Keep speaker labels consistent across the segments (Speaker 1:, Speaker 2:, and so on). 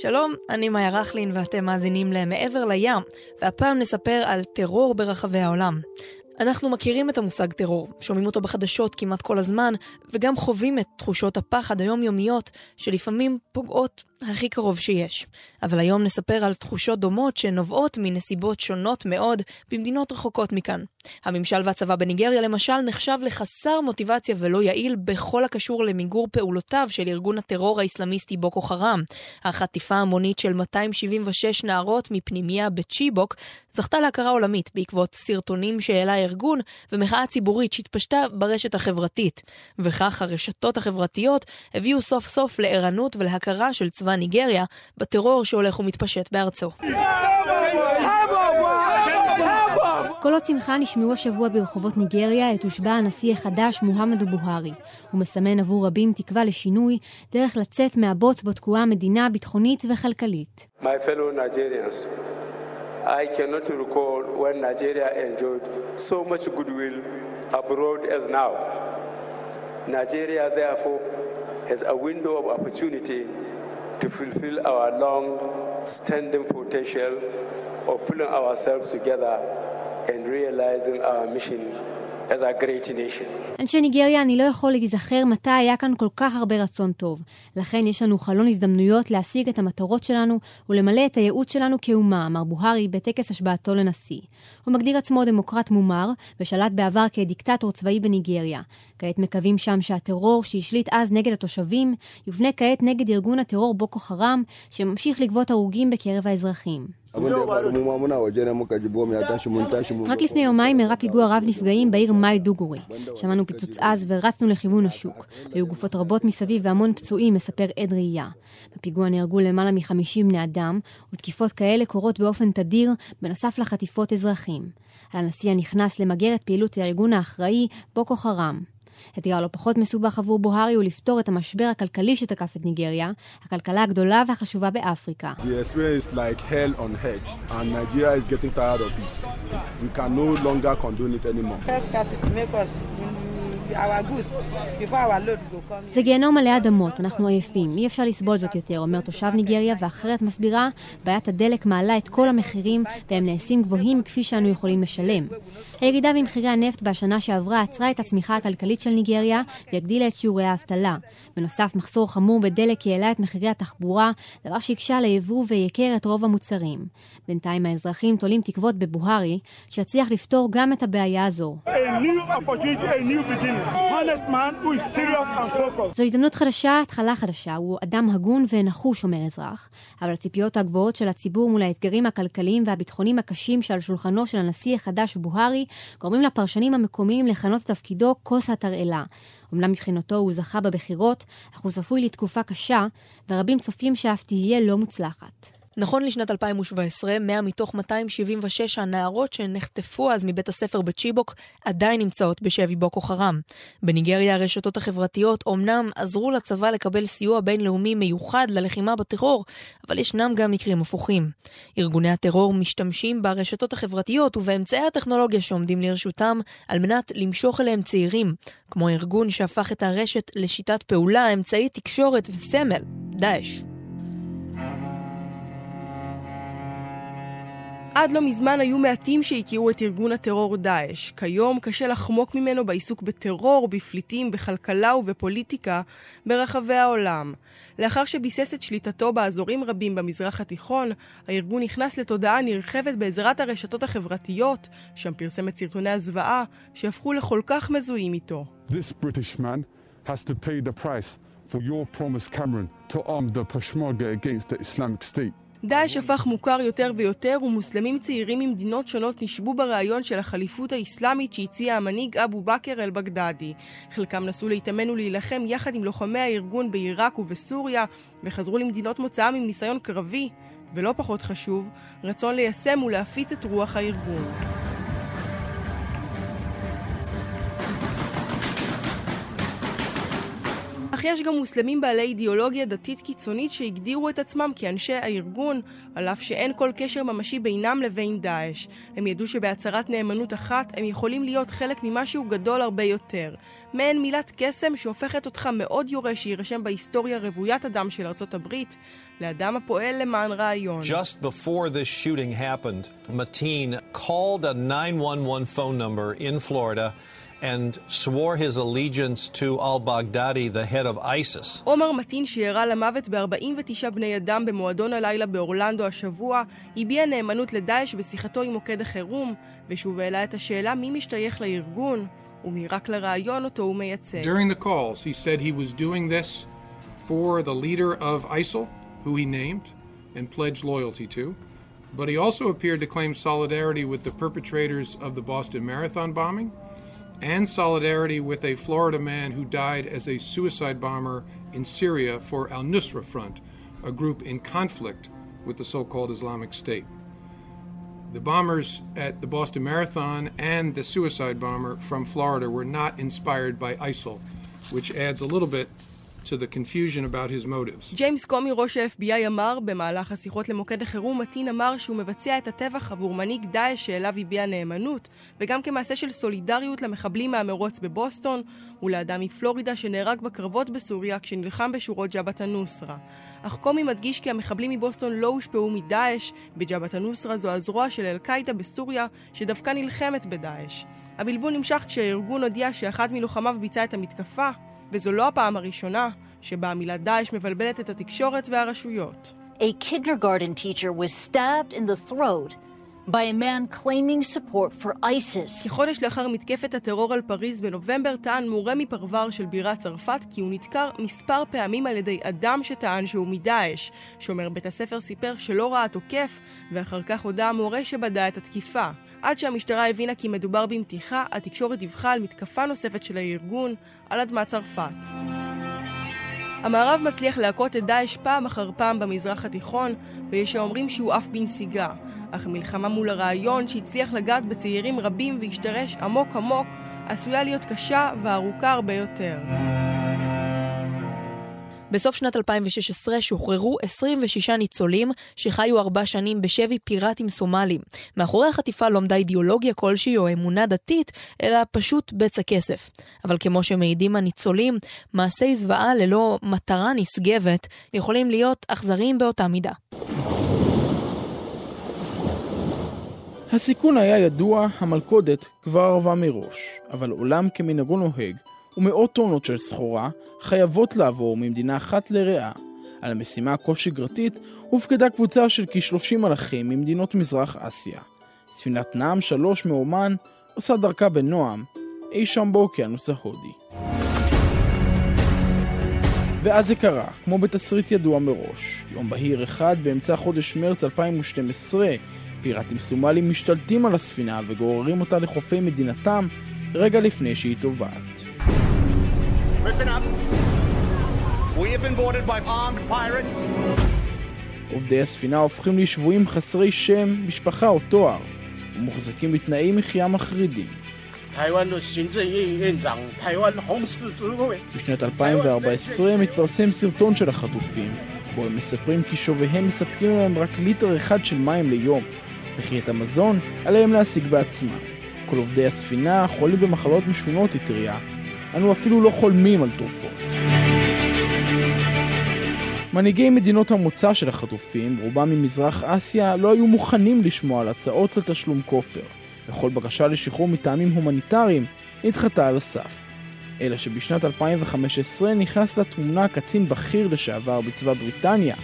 Speaker 1: שלום, אני מאיה רכלין ואתם מאזינים ל"מעבר לים", והפעם נספר על טרור ברחבי העולם. אנחנו מכירים את המושג טרור, שומעים אותו בחדשות כמעט כל הזמן, וגם חווים את תחושות הפחד היומיומיות, שלפעמים פוגעות הכי קרוב שיש. אבל היום נספר על תחושות דומות שנובעות מנסיבות שונות מאוד במדינות רחוקות מכאן. הממשל והצבא בניגריה למשל נחשב לחסר מוטיבציה ולא יעיל בכל הקשור למיגור פעולותיו של ארגון הטרור האסלאמיסטי בוקו חרם. החטיפה המונית של 276 נערות מפנימיה בצ'יבוק זכתה להכרה עולמית בעקבות סרטונים שהעלה הארגון ומחאה ציבורית שהתפשטה ברשת החברתית. וכך הרשתות החברתיות הביאו סוף סוף לערנות ולהכרה של צבא ניגריה בטרור שהולך ומתפשט בארצו.
Speaker 2: קולות שמחה נשמעו השבוע ברחובות ניגריה עת הושבע הנשיא החדש מוחמדו בוהרי. הוא מסמן עבור רבים תקווה לשינוי, דרך לצאת מהבוץ בו תקועה המדינה ביטחונית וכלכלית. I cannot recall when Nigeria enjoyed so much goodwill abroad as now. Nigeria, therefore, has a window of opportunity to fulfill our long standing potential of pulling ourselves together and realizing our mission as a great nation. אנשי ניגריה, אני לא יכול להיזכר מתי היה כאן כל כך הרבה רצון טוב. לכן יש לנו חלון הזדמנויות להשיג את המטרות שלנו ולמלא את הייעוד שלנו כאומה, אמר בוהרי בטקס השבעתו לנשיא. הוא מגדיר עצמו דמוקרט מומר, ושלט בעבר כדיקטטור צבאי בניגריה. כעת מקווים שם שהטרור שהשליט אז נגד התושבים, יופנה כעת נגד ארגון הטרור בוקו חרם, שממשיך לגבות הרוגים בקרב האזרחים. רק לפני יומיים אירע פיגוע רב נפגעים בעיר מאי דוגורי. שמענו פיצוץ עז ורצנו לכיוון השוק. היו גופות רבות מסביב והמון פצועים, מספר עד ראייה. בפיגוע נהרגו למעלה מ-50 בני אדם, ותקיפות כאלה קורות באופן תדיר, בנוסף לחטיפות אזרחים. על הנשיא הנכנס למגר את פעילות הארגון האחראי, בוקו חרם. אתגר לא פחות מסובך עבור בוהרי הוא לפתור את המשבר הכלכלי שתקף את ניגריה, הכלכלה הגדולה והחשובה באפריקה. זה גיהנום מלא אדמות, אנחנו עייפים, אי אפשר לסבול זאת יותר, אומר תושב ניגריה, ואחרת מסבירה, בעיית הדלק מעלה את כל המחירים, והם נעשים גבוהים כפי שאנו יכולים לשלם. הירידה במחירי הנפט בשנה שעברה עצרה את הצמיחה הכלכלית של ניגריה, והגדילה את שיעורי האבטלה. בנוסף, מחסור חמור בדלק העלה את מחירי התחבורה, דבר שהקשה על היבוא וייקר את רוב המוצרים. בינתיים האזרחים תולים תקוות בבוהרי, שיצליח לפתור גם את הבעיה הזו. זו הזדמנות חדשה, התחלה חדשה. הוא אדם הגון ונחוש, אומר אזרח. אבל הציפיות הגבוהות של הציבור מול האתגרים הכלכליים והביטחוניים הקשים שעל שולחנו של הנשיא החדש בוהרי, גורמים לפרשנים המקומיים לכנות את תפקידו כוס התרעלה. אמנם מבחינתו הוא זכה בבחירות, אך הוא צפוי לתקופה קשה, ורבים צופים שאף תהיה לא מוצלחת.
Speaker 1: נכון לשנת 2017, 100 מתוך 276 הנערות שנחטפו אז מבית הספר בצ'יבוק עדיין נמצאות בשבי בוקו חרם. בניגריה הרשתות החברתיות אומנם עזרו לצבא לקבל סיוע בינלאומי מיוחד ללחימה בטרור, אבל ישנם גם מקרים הפוכים. ארגוני הטרור משתמשים ברשתות החברתיות ובאמצעי הטכנולוגיה שעומדים לרשותם על מנת למשוך אליהם צעירים, כמו ארגון שהפך את הרשת לשיטת פעולה, אמצעי תקשורת וסמל, דאעש.
Speaker 3: עד לא מזמן היו מעטים שהכירו את ארגון הטרור דאעש. כיום קשה לחמוק ממנו בעיסוק בטרור, בפליטים, בכלכלה ובפוליטיקה ברחבי העולם. לאחר שביסס את שליטתו באזורים רבים במזרח התיכון, הארגון נכנס לתודעה נרחבת בעזרת הרשתות החברתיות, שם פרסם את סרטוני הזוועה, שהפכו לכל כך מזוהים איתו. This British man has to pay the price for your promise, Cameron, to arm the Peshmerga against the Islamic State. דאעש הפך מוכר יותר ויותר, ומוסלמים צעירים ממדינות שונות נשבו ברעיון של החליפות האסלאמית שהציע המנהיג אבו בכר אל-בגדדי. חלקם נסו להתאמן ולהילחם יחד עם לוחמי הארגון בעיראק ובסוריה, וחזרו למדינות מוצאם עם ניסיון קרבי, ולא פחות חשוב, רצון ליישם ולהפיץ את רוח הארגון. אך יש גם מוסלמים בעלי אידיאולוגיה דתית קיצונית שהגדירו את עצמם כאנשי הארגון, על אף שאין כל קשר ממשי בינם לבין דאעש. הם ידעו שבהצהרת נאמנות אחת הם יכולים להיות חלק ממשהו גדול הרבה יותר. מעין מילת קסם שהופכת אותך מאוד יורה שיירשם בהיסטוריה רוויית הדם של ארצות הברית, לאדם הפועל למען רעיון.
Speaker 4: Just before this shooting happened, Mateen called a 911 phone number in Florida and swore his allegiance to al-Baghdadi, the head of ISIS.
Speaker 3: עומר מתין שירה למוות ב-49 בני אדם במועדון הלילה באורלנדו השבוע, הביע נאמנות לדאעש בשיחתו עם מוקד החירום, ושוב העלה את השאלה מי משתייך לארגון, ומי רק לרעיון אותו הוא מייצג.
Speaker 5: During the calls, he said he was doing this for the leader of ISIL, who he named and pledged loyalty to. But he also appeared to claim solidarity with the perpetrators of the Boston Marathon bombing and solidarity with a Florida man who died as a suicide bomber in Syria for Al Nusra Front, a group in conflict with the so called Islamic State. The bombers at the Boston Marathon and the suicide bomber from Florida were not inspired by ISIL, which adds a little bit to the confusion about his motives.
Speaker 3: ג'יימס קומי, ראש ה-FBI, אמר במהלך השיחות למוקד החירום, מתין אמר שהוא מבצע את הטבח עבור מנהיג דאעש שאליו הביע נאמנות, וגם כמעשה של סולידריות למחבלים מהמרוץ בבוסטון, ולאדם מפלורידה שנהרג בקרבות בסוריה כשנלחם בשורות ג'בהת א-נוסרה. אך קומי מדגיש כי המחבלים מבוסטון לא הושפעו מדאעש, בג'בהת א-נוסרה זו הזרוע של אל-קאעידה בסוריה, שדווקא נלחמת בדאעש. הבלבול נמשך כשהארגון הודיע שאחד מלוחמיו ביצע את המתקפה, וזו לא הפעם הראשונה שבה המילה דאעש מבלבלת את התקשורת והרשויות.
Speaker 6: A kindergarten teacher was stabbed in the throat by a man claiming support for ISIS.
Speaker 3: כחודש לאחר מתקפת הטרור על פריז בנובמבר טען מורה מפרוור של בירת צרפת כי הוא נדקר מספר פעמים על ידי אדם שטען שהוא מדאעש. שומר בית הספר סיפר שלא ראה תוקף, ואחר כך הודה המורה שבדע את התקיפה. עד שהמשטרה הבינה כי מדובר במתיחה, התקשורת דיווחה על מתקפה נוספת של הארגון על אדמת צרפת. המערב מצליח להכות את דאעש פעם אחר פעם במזרח התיכון, ויש האומרים שהוא עף בנסיגה. אך המלחמה מול הרעיון שהצליח לגעת בצעירים רבים והשתרש עמוק עמוק, עשויה להיות קשה וארוכה הרבה יותר.
Speaker 1: בסוף שנת 2016 שוחררו 26 ניצולים שחיו ארבע שנים בשבי פיראטים סומלים. מאחורי החטיפה לא עמדה אידיאולוגיה כלשהי או אמונה דתית, אלא פשוט בצע כסף. אבל כמו שמעידים הניצולים, מעשי זוועה ללא מטרה נשגבת יכולים להיות אכזריים באותה מידה.
Speaker 7: הסיכון היה ידוע, המלכודת כבר ערבה מראש, אבל עולם כמנהגו נוהג, ומאות טונות של סחורה חייבות לעבור ממדינה אחת לרעה. על המשימה הכה שגרתית הופקדה קבוצה של כ-30 מלאכים ממדינות מזרח אסיה. ספינת נעם 3 מאומן עושה דרכה בנועם, אי שם באוקיינוס ההודי. ואז זה קרה, כמו בתסריט ידוע מראש. יום בהיר אחד באמצע חודש מרץ 2012, פיראטים סומלים משתלטים על הספינה וגוררים אותה לחופי מדינתם רגע לפני שהיא טובעת. עובדי הספינה הופכים לשבויים חסרי שם, משפחה או תואר, ומוחזקים בתנאי מחיה מחרידים. בשנת 2014 מתפרסם סרטון של החטופים, בו הם מספרים כי שוביהם מספקים להם רק ליטר אחד של מים ליום, וכי את המזון עליהם להשיג בעצמם. כל עובדי הספינה חולים במחלות משונות אטריה, אנו אפילו לא חולמים על תרופות. מנהיגי מדינות המוצא של החטופים, רובם ממזרח אסיה, לא היו מוכנים לשמוע על הצעות לתשלום כופר, וכל בקשה לשחרור מטעמים הומניטריים נדחתה על הסף. אלא שבשנת 2015 נכנס לתמונה קצין בכיר לשעבר בצבא בריטניה,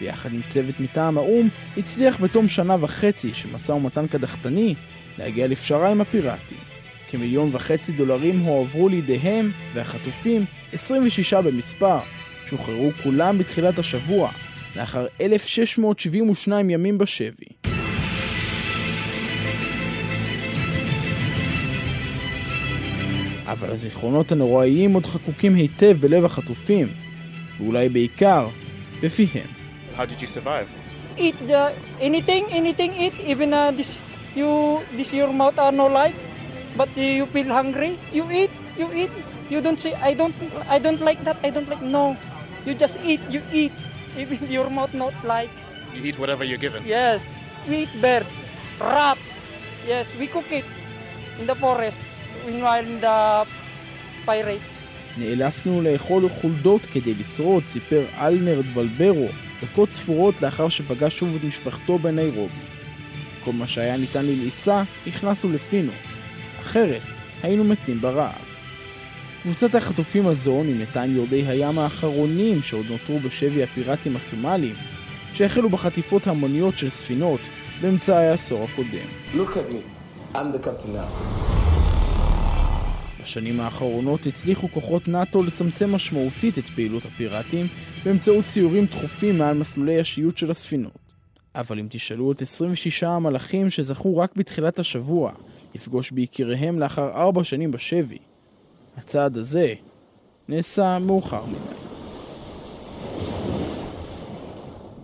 Speaker 7: ויחד עם צוות מטעם האו"ם הצליח בתום שנה וחצי של משא ומתן קדחתני להגיע לפשרה עם הפיראטים. כמיליון וחצי דולרים הועברו לידיהם, והחטופים, 26 במספר, שוחררו כולם בתחילת השבוע, לאחר 1,672 ימים בשבי. אבל הזיכרונות הנוראיים עוד חקוקים היטב בלב החטופים, ואולי בעיקר בפיהם.
Speaker 8: How did you survive?
Speaker 9: Eat the anything, anything eat, even uh, this you this your mouth are no light, but you feel hungry, you eat. you eat. You don't say, I don't, I don't like that, I don't like, no. You just eat, you eat. Even your mouth not like.
Speaker 8: You eat whatever you're given.
Speaker 9: Yes, we eat bird, rat. Yes, we cook it in the forest, meanwhile in the pirates.
Speaker 7: נאלצנו לאכול חולדות כדי לשרוד, סיפר אלנרד בלברו, דקות ספורות לאחר שפגש שוב את משפחתו בניירובי. כל מה שהיה ניתן לי לעיסה, הכנסנו לפינו. אחרת, היינו מתים ברעב. קבוצת החטופים הזו נמנתה עם יורדי הים האחרונים שעוד נותרו בשבי הפיראטים הסומליים, שהחלו בחטיפות המוניות של ספינות באמצע העשור הקודם. בשנים האחרונות הצליחו כוחות נאט"ו לצמצם משמעותית את פעילות הפיראטים באמצעות סיורים תכופים מעל מסלולי השיוט של הספינות. אבל אם תשאלו את 26 המלאכים שזכו רק בתחילת השבוע לפגוש ביקיריהם לאחר ארבע שנים בשבי, הצעד הזה נעשה מאוחר מדי.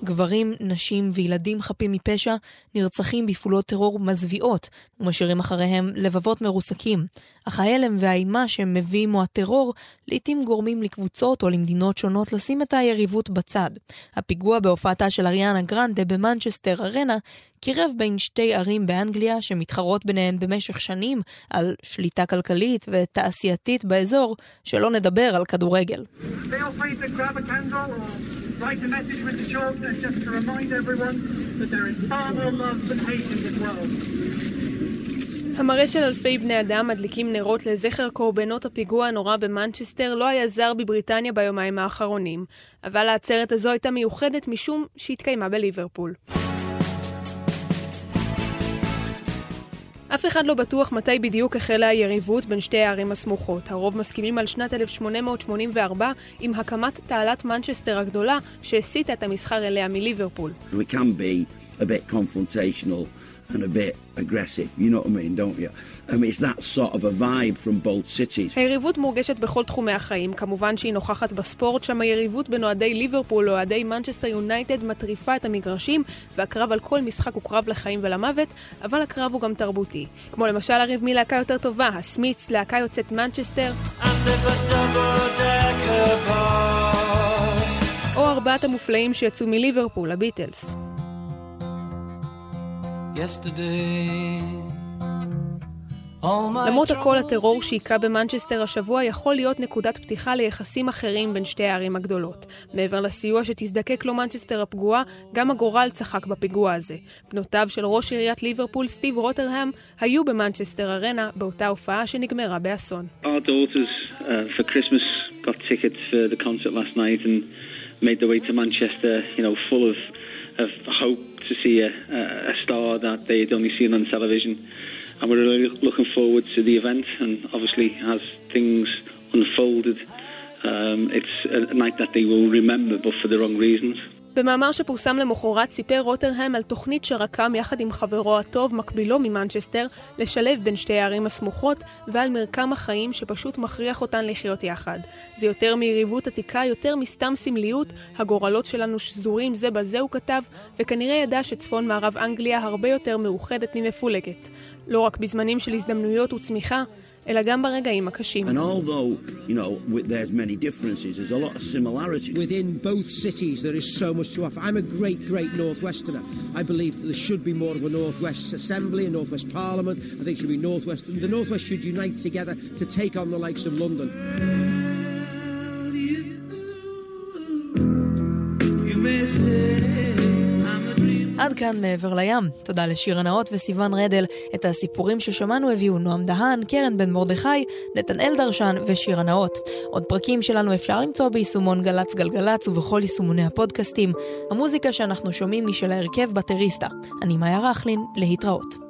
Speaker 10: גברים, נשים וילדים חפים מפשע נרצחים בפעולות טרור מזוויעות ומשאירים אחריהם לבבות מרוסקים. אך ההלם והאימה שהם מביא עמו הטרור לעתים גורמים לקבוצות או למדינות שונות לשים את היריבות בצד. הפיגוע בהופעתה של אריאנה גרנדה במנצ'סטר ארנה קירב בין שתי ערים באנגליה שמתחרות ביניהן במשך שנים על שליטה כלכלית ותעשייתית באזור, שלא נדבר על כדורגל. Write a message with the chalk and just to remind everyone that there is far more love than hate in this world. המראה של אלפי בני אדם מדליקים נרות לזכר קורבנות הפיגוע הנורא במנצ'סטר לא היה זר בבריטניה ביומיים האחרונים, אבל העצרת הזו הייתה מיוחדת משום שהתקיימה בליברפול. אף אחד לא בטוח מתי בדיוק החלה היריבות בין שתי הערים הסמוכות. הרוב מסכימים על שנת 1884 עם הקמת תעלת מנצ'סטר הגדולה שהסיטה את המסחר אליה מליברפול. We and a bit aggressive, you know what I mean, don't you? I mean, it's that sort of a vibe from both cities. היריבות מורגשת בכל תחומי החיים, כמובן שהיא נוכחת בספורט, שם היריבות בין אוהדי ליברפול לאוהדי מנצ'סטר יונייטד מטריפה את המגרשים, והקרב על כל משחק הוא קרב לחיים ולמוות, אבל הקרב הוא גם תרבותי. כמו למשל הריב מי להקה יותר טובה, ה Smiths, להקה יוצאת מנצ'סטר. או ארבעת המופלאים שיצאו מליברפול, הביטלס. למרות הכל, הטרור שהיכה במנצ'סטר השבוע יכול להיות נקודת פתיחה ליחסים אחרים בין שתי הערים הגדולות. מעבר לסיוע שתזדקק לו מנצ'סטר הפגועה, גם הגורל צחק בפיגוע הזה. בנותיו של ראש עיריית ליברפול, סטיב רוטרהם, היו במנצ'סטר ארנה באותה הופעה שנגמרה באסון. made their way to Manchester, you know, full of, of hope to see a, a star that they had only seen on television. And we're really looking forward to the event. And obviously, as things unfolded, um, it's a night that they will remember, but for the wrong reasons. במאמר שפורסם למחרת סיפר רוטרהם על תוכנית שרקם יחד עם חברו הטוב, מקבילו ממנצ'סטר, לשלב בין שתי הערים הסמוכות, ועל מרקם החיים שפשוט מכריח אותן לחיות יחד. זה יותר מיריבות עתיקה, יותר מסתם סמליות, הגורלות שלנו שזורים זה בזה, הוא כתב, וכנראה ידע שצפון מערב אנגליה הרבה יותר מאוחדת ממפולגת. לא רק בזמנים של הזדמנויות וצמיחה, אלא גם ברגעים הקשים. And although, you know, there's many differences, there's a lot of similarities. Within both cities there is so much I'm a great, great Northwesterner. I believe that there should be more of a Northwest Assembly, a Northwest Parliament. I think it should be Northwest. The Northwest should unite together to take on the likes of London. You עד כאן מעבר לים. תודה לשיר הנאות וסיון רדל. את הסיפורים ששמענו הביאו נועם דהן, קרן בן מרדכי, נתנאל דרשן ושיר הנאות. עוד פרקים שלנו אפשר למצוא ביישומון גל"צ גלגלצ ובכל יישומוני הפודקאסטים. המוזיקה שאנחנו שומעים היא של ההרכב בטריסטה. אני מאיה רכלין, להתראות.